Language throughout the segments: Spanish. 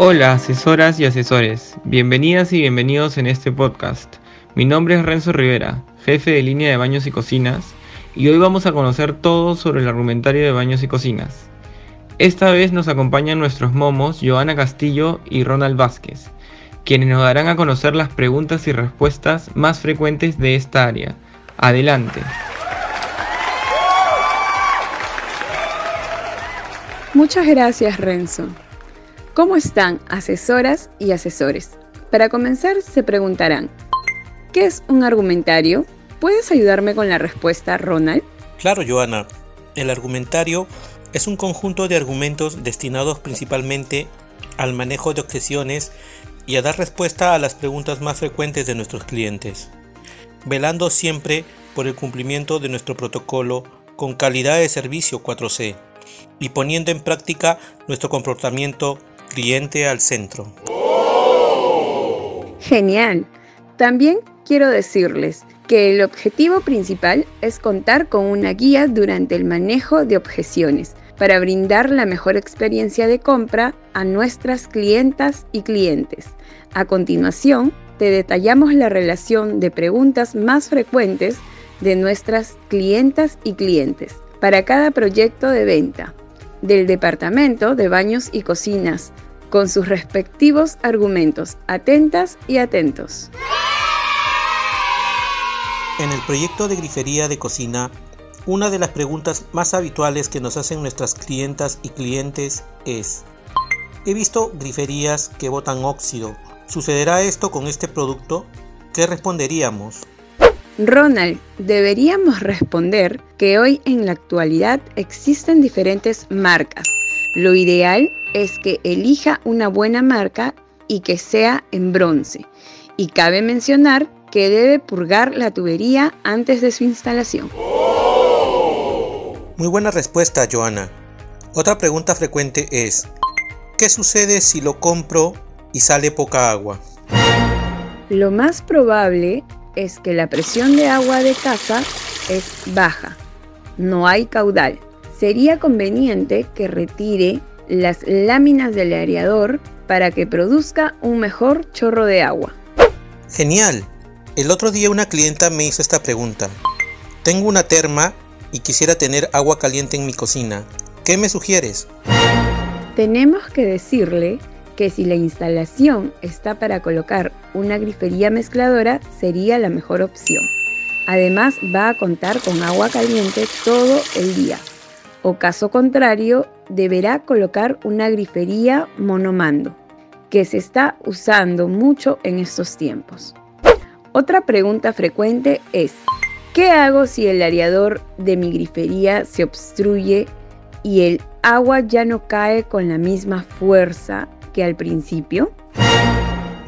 Hola, asesoras y asesores. Bienvenidas y bienvenidos en este podcast. Mi nombre es Renzo Rivera, jefe de línea de baños y cocinas, y hoy vamos a conocer todo sobre el argumentario de baños y cocinas. Esta vez nos acompañan nuestros momos Joana Castillo y Ronald Vázquez, quienes nos darán a conocer las preguntas y respuestas más frecuentes de esta área. Adelante. Muchas gracias Renzo. ¿Cómo están asesoras y asesores? Para comenzar se preguntarán, ¿qué es un argumentario? ¿Puedes ayudarme con la respuesta, Ronald? Claro, Joana. El argumentario es un conjunto de argumentos destinados principalmente al manejo de objeciones y a dar respuesta a las preguntas más frecuentes de nuestros clientes, velando siempre por el cumplimiento de nuestro protocolo con calidad de servicio 4C y poniendo en práctica nuestro comportamiento cliente al centro. Genial. También quiero decirles que el objetivo principal es contar con una guía durante el manejo de objeciones para brindar la mejor experiencia de compra a nuestras clientas y clientes. A continuación, te detallamos la relación de preguntas más frecuentes de nuestras clientas y clientes para cada proyecto de venta del Departamento de Baños y Cocinas, con sus respectivos argumentos. Atentas y atentos. En el proyecto de grifería de cocina, una de las preguntas más habituales que nos hacen nuestras clientas y clientes es, he visto griferías que botan óxido. ¿Sucederá esto con este producto? ¿Qué responderíamos? Ronald, deberíamos responder que hoy en la actualidad existen diferentes marcas. Lo ideal es que elija una buena marca y que sea en bronce. Y cabe mencionar que debe purgar la tubería antes de su instalación. Muy buena respuesta, Joana. Otra pregunta frecuente es, ¿qué sucede si lo compro y sale poca agua? Lo más probable es que la presión de agua de casa es baja, no hay caudal. Sería conveniente que retire las láminas del aereador para que produzca un mejor chorro de agua. Genial. El otro día una clienta me hizo esta pregunta. Tengo una terma y quisiera tener agua caliente en mi cocina. ¿Qué me sugieres? Tenemos que decirle que si la instalación está para colocar una grifería mezcladora sería la mejor opción. Además va a contar con agua caliente todo el día. O caso contrario, deberá colocar una grifería monomando, que se está usando mucho en estos tiempos. Otra pregunta frecuente es, ¿qué hago si el areador de mi grifería se obstruye y el agua ya no cae con la misma fuerza al principio?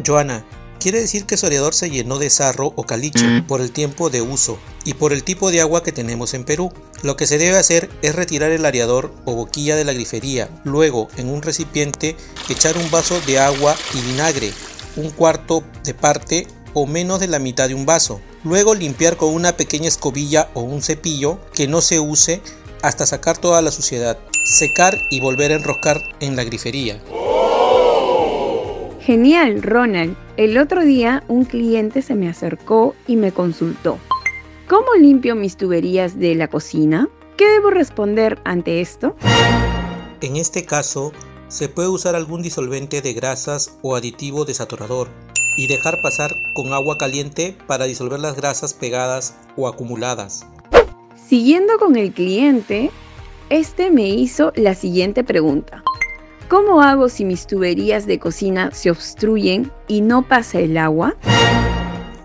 Joana, quiere decir que su areador se llenó de sarro o caliche mm. por el tiempo de uso y por el tipo de agua que tenemos en Perú. Lo que se debe hacer es retirar el areador o boquilla de la grifería, luego en un recipiente echar un vaso de agua y vinagre, un cuarto de parte o menos de la mitad de un vaso. Luego limpiar con una pequeña escobilla o un cepillo que no se use hasta sacar toda la suciedad. Secar y volver a enroscar en la grifería. Genial, Ronald. El otro día un cliente se me acercó y me consultó. ¿Cómo limpio mis tuberías de la cocina? ¿Qué debo responder ante esto? En este caso, se puede usar algún disolvente de grasas o aditivo desaturador y dejar pasar con agua caliente para disolver las grasas pegadas o acumuladas. Siguiendo con el cliente, este me hizo la siguiente pregunta. ¿Cómo hago si mis tuberías de cocina se obstruyen y no pasa el agua?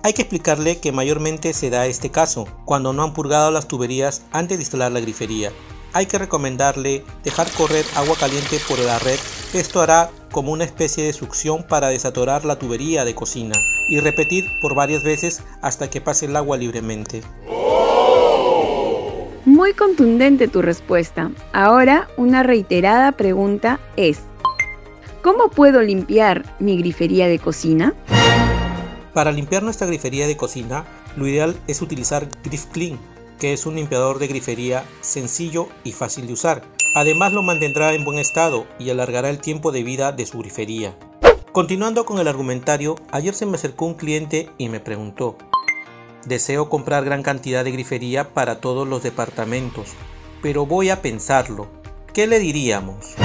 Hay que explicarle que mayormente se da este caso, cuando no han purgado las tuberías antes de instalar la grifería. Hay que recomendarle dejar correr agua caliente por la red, esto hará como una especie de succión para desatorar la tubería de cocina y repetir por varias veces hasta que pase el agua libremente. Muy contundente tu respuesta. Ahora una reiterada pregunta es, ¿cómo puedo limpiar mi grifería de cocina? Para limpiar nuestra grifería de cocina, lo ideal es utilizar Grif Clean, que es un limpiador de grifería sencillo y fácil de usar. Además lo mantendrá en buen estado y alargará el tiempo de vida de su grifería. Continuando con el argumentario, ayer se me acercó un cliente y me preguntó, deseo comprar gran cantidad de grifería para todos los departamentos, pero voy a pensarlo. ¿Qué le diríamos?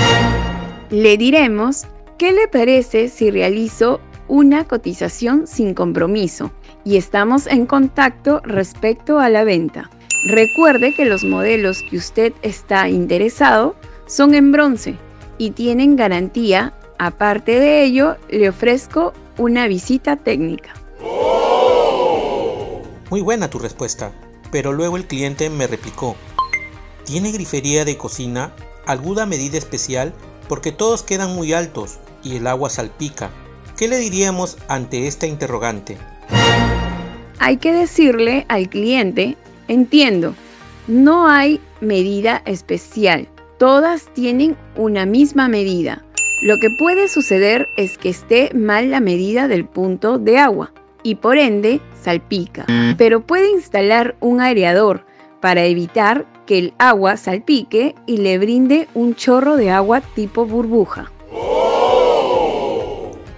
Le diremos, ¿qué le parece si realizo una cotización sin compromiso y estamos en contacto respecto a la venta? Recuerde que los modelos que usted está interesado son en bronce y tienen garantía. Aparte de ello, le ofrezco una visita técnica. Muy buena tu respuesta, pero luego el cliente me replicó, ¿tiene grifería de cocina? ¿Alguna medida especial? Porque todos quedan muy altos y el agua salpica. ¿Qué le diríamos ante esta interrogante? Hay que decirle al cliente Entiendo, no hay medida especial, todas tienen una misma medida. Lo que puede suceder es que esté mal la medida del punto de agua y por ende salpica, pero puede instalar un aireador para evitar que el agua salpique y le brinde un chorro de agua tipo burbuja.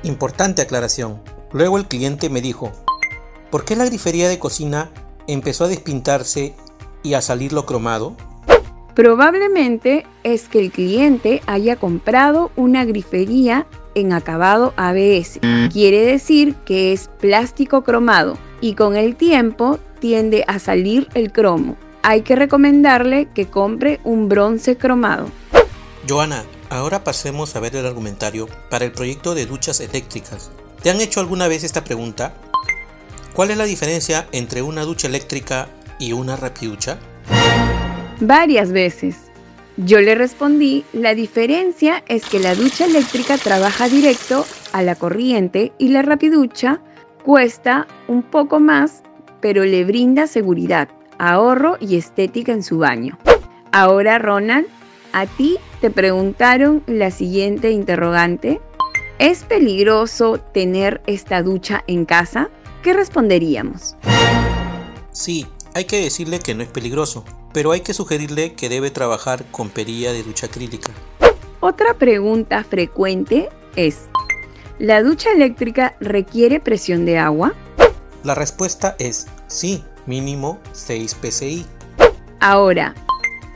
Importante aclaración. Luego el cliente me dijo, ¿por qué la grifería de cocina empezó a despintarse y a salir lo cromado? Probablemente es que el cliente haya comprado una grifería en acabado ABS. Quiere decir que es plástico cromado y con el tiempo tiende a salir el cromo. Hay que recomendarle que compre un bronce cromado. Joana, ahora pasemos a ver el argumentario para el proyecto de duchas eléctricas. ¿Te han hecho alguna vez esta pregunta? ¿Cuál es la diferencia entre una ducha eléctrica y una rapiducha? Varias veces. Yo le respondí, la diferencia es que la ducha eléctrica trabaja directo a la corriente y la rapiducha cuesta un poco más, pero le brinda seguridad, ahorro y estética en su baño. Ahora, Ronald, a ti te preguntaron la siguiente interrogante. ¿Es peligroso tener esta ducha en casa? ¿qué responderíamos? Sí, hay que decirle que no es peligroso, pero hay que sugerirle que debe trabajar con perilla de ducha acrílica. Otra pregunta frecuente es, ¿la ducha eléctrica requiere presión de agua? La respuesta es sí, mínimo 6 psi. Ahora,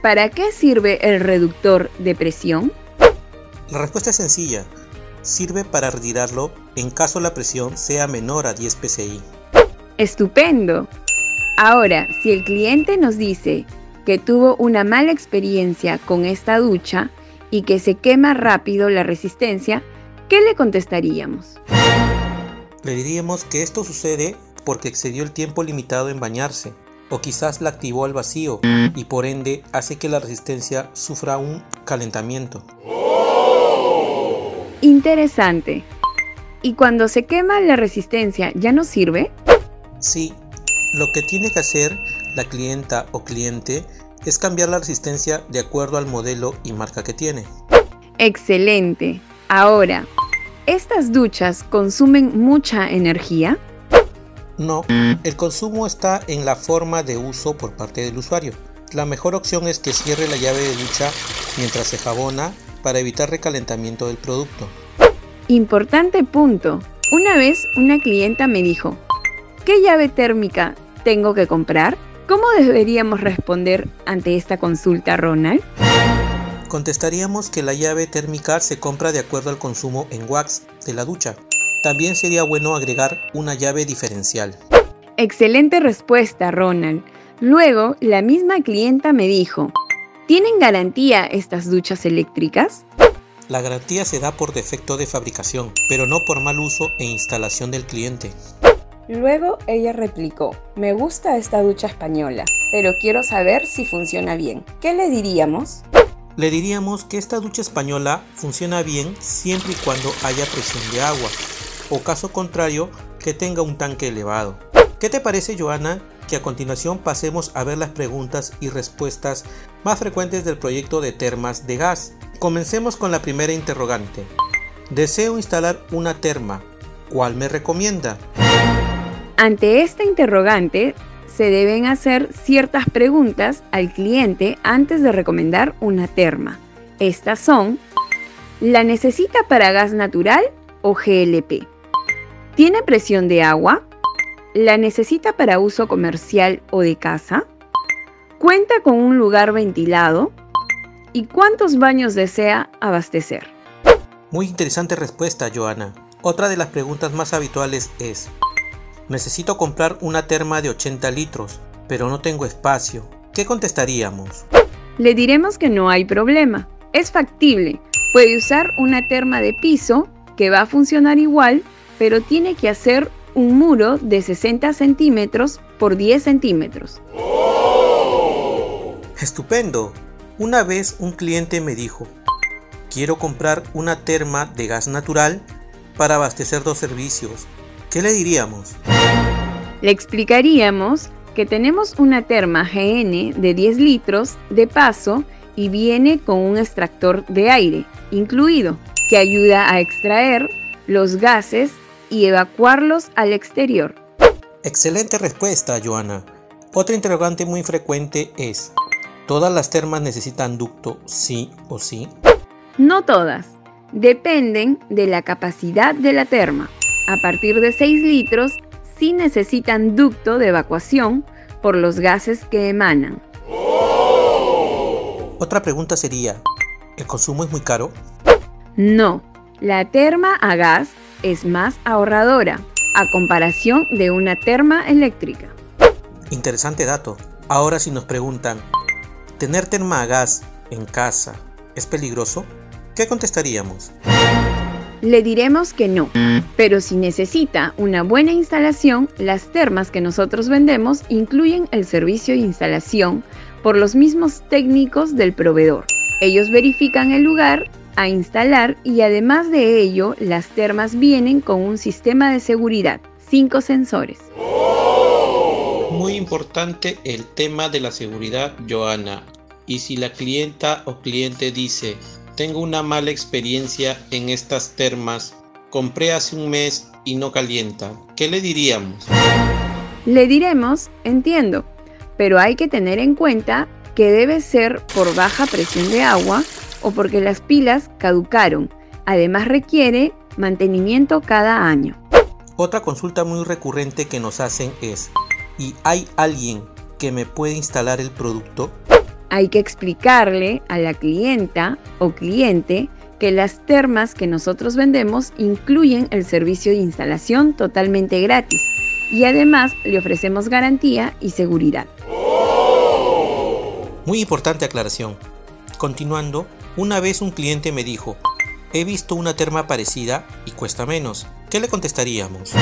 ¿para qué sirve el reductor de presión? La respuesta es sencilla, sirve para retirarlo en caso la presión sea menor a 10 psi. Estupendo. Ahora, si el cliente nos dice que tuvo una mala experiencia con esta ducha y que se quema rápido la resistencia, ¿qué le contestaríamos? Le diríamos que esto sucede porque excedió el tiempo limitado en bañarse, o quizás la activó al vacío y por ende hace que la resistencia sufra un calentamiento. Interesante. ¿Y cuando se quema la resistencia ya no sirve? Sí, lo que tiene que hacer la clienta o cliente es cambiar la resistencia de acuerdo al modelo y marca que tiene. Excelente. Ahora, ¿estas duchas consumen mucha energía? No, el consumo está en la forma de uso por parte del usuario. La mejor opción es que cierre la llave de ducha mientras se jabona para evitar recalentamiento del producto. Importante punto. Una vez una clienta me dijo, ¿qué llave térmica tengo que comprar? ¿Cómo deberíamos responder ante esta consulta, Ronald? Contestaríamos que la llave térmica se compra de acuerdo al consumo en wax de la ducha. También sería bueno agregar una llave diferencial. Excelente respuesta, Ronald. Luego, la misma clienta me dijo, ¿Tienen garantía estas duchas eléctricas? La garantía se da por defecto de fabricación, pero no por mal uso e instalación del cliente. Luego ella replicó, me gusta esta ducha española, pero quiero saber si funciona bien. ¿Qué le diríamos? Le diríamos que esta ducha española funciona bien siempre y cuando haya presión de agua, o caso contrario, que tenga un tanque elevado. ¿Qué te parece, Joana, que a continuación pasemos a ver las preguntas y respuestas más frecuentes del proyecto de termas de gas. Comencemos con la primera interrogante. Deseo instalar una terma. ¿Cuál me recomienda? Ante esta interrogante, se deben hacer ciertas preguntas al cliente antes de recomendar una terma. Estas son, ¿la necesita para gas natural o GLP? ¿Tiene presión de agua? ¿La necesita para uso comercial o de casa? ¿Cuenta con un lugar ventilado? ¿Y cuántos baños desea abastecer? Muy interesante respuesta, Joana. Otra de las preguntas más habituales es, necesito comprar una terma de 80 litros, pero no tengo espacio. ¿Qué contestaríamos? Le diremos que no hay problema. Es factible. Puede usar una terma de piso que va a funcionar igual, pero tiene que hacer un muro de 60 centímetros por 10 centímetros. Estupendo. Una vez un cliente me dijo, quiero comprar una terma de gas natural para abastecer dos servicios. ¿Qué le diríamos? Le explicaríamos que tenemos una terma GN de 10 litros de paso y viene con un extractor de aire incluido que ayuda a extraer los gases y evacuarlos al exterior. Excelente respuesta, Joana. Otra interrogante muy frecuente es, ¿todas las termas necesitan ducto sí o sí? No todas. Dependen de la capacidad de la terma. A partir de 6 litros sí necesitan ducto de evacuación por los gases que emanan. Otra pregunta sería, ¿el consumo es muy caro? No, la terma a gas es más ahorradora a comparación de una terma eléctrica. Interesante dato. Ahora si nos preguntan, ¿tener terma a gas en casa es peligroso? ¿Qué contestaríamos? Le diremos que no, pero si necesita una buena instalación, las termas que nosotros vendemos incluyen el servicio de instalación por los mismos técnicos del proveedor. Ellos verifican el lugar a instalar y además de ello, las termas vienen con un sistema de seguridad, cinco sensores. Muy importante el tema de la seguridad, Joana. Y si la clienta o cliente dice, tengo una mala experiencia en estas termas. Compré hace un mes y no calienta. ¿Qué le diríamos? Le diremos, entiendo, pero hay que tener en cuenta que debe ser por baja presión de agua o porque las pilas caducaron. Además requiere mantenimiento cada año. Otra consulta muy recurrente que nos hacen es, ¿y hay alguien que me puede instalar el producto? Hay que explicarle a la clienta o cliente que las termas que nosotros vendemos incluyen el servicio de instalación totalmente gratis y además le ofrecemos garantía y seguridad. Muy importante aclaración. Continuando, una vez un cliente me dijo, he visto una terma parecida y cuesta menos. ¿Qué le contestaríamos?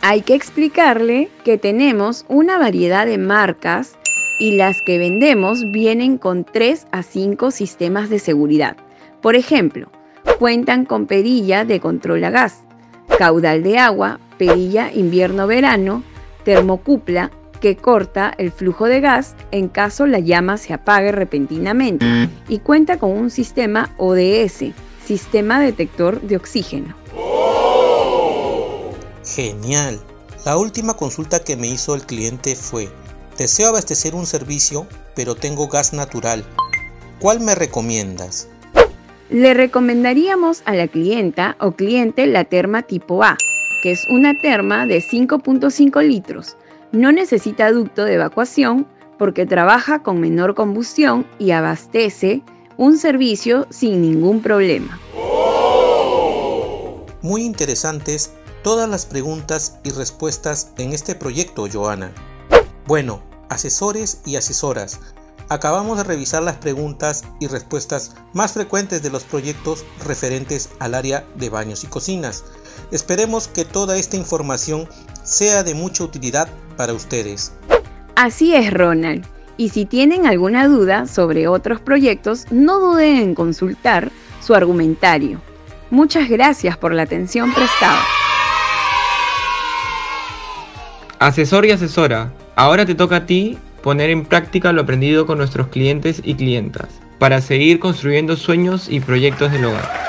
Hay que explicarle que tenemos una variedad de marcas y las que vendemos vienen con 3 a 5 sistemas de seguridad. Por ejemplo, cuentan con perilla de control a gas, caudal de agua, perilla invierno-verano, termocupla que corta el flujo de gas en caso la llama se apague repentinamente y cuenta con un sistema ODS, sistema detector de oxígeno. Genial. La última consulta que me hizo el cliente fue, Deseo abastecer un servicio, pero tengo gas natural. ¿Cuál me recomiendas? Le recomendaríamos a la clienta o cliente la terma tipo A, que es una terma de 5.5 litros. No necesita ducto de evacuación porque trabaja con menor combustión y abastece un servicio sin ningún problema. Muy interesantes todas las preguntas y respuestas en este proyecto, Joana. Bueno, asesores y asesoras. Acabamos de revisar las preguntas y respuestas más frecuentes de los proyectos referentes al área de baños y cocinas. Esperemos que toda esta información sea de mucha utilidad para ustedes. Así es, Ronald. Y si tienen alguna duda sobre otros proyectos, no duden en consultar su argumentario. Muchas gracias por la atención prestada. Asesor y asesora, Ahora te toca a ti poner en práctica lo aprendido con nuestros clientes y clientas para seguir construyendo sueños y proyectos del hogar.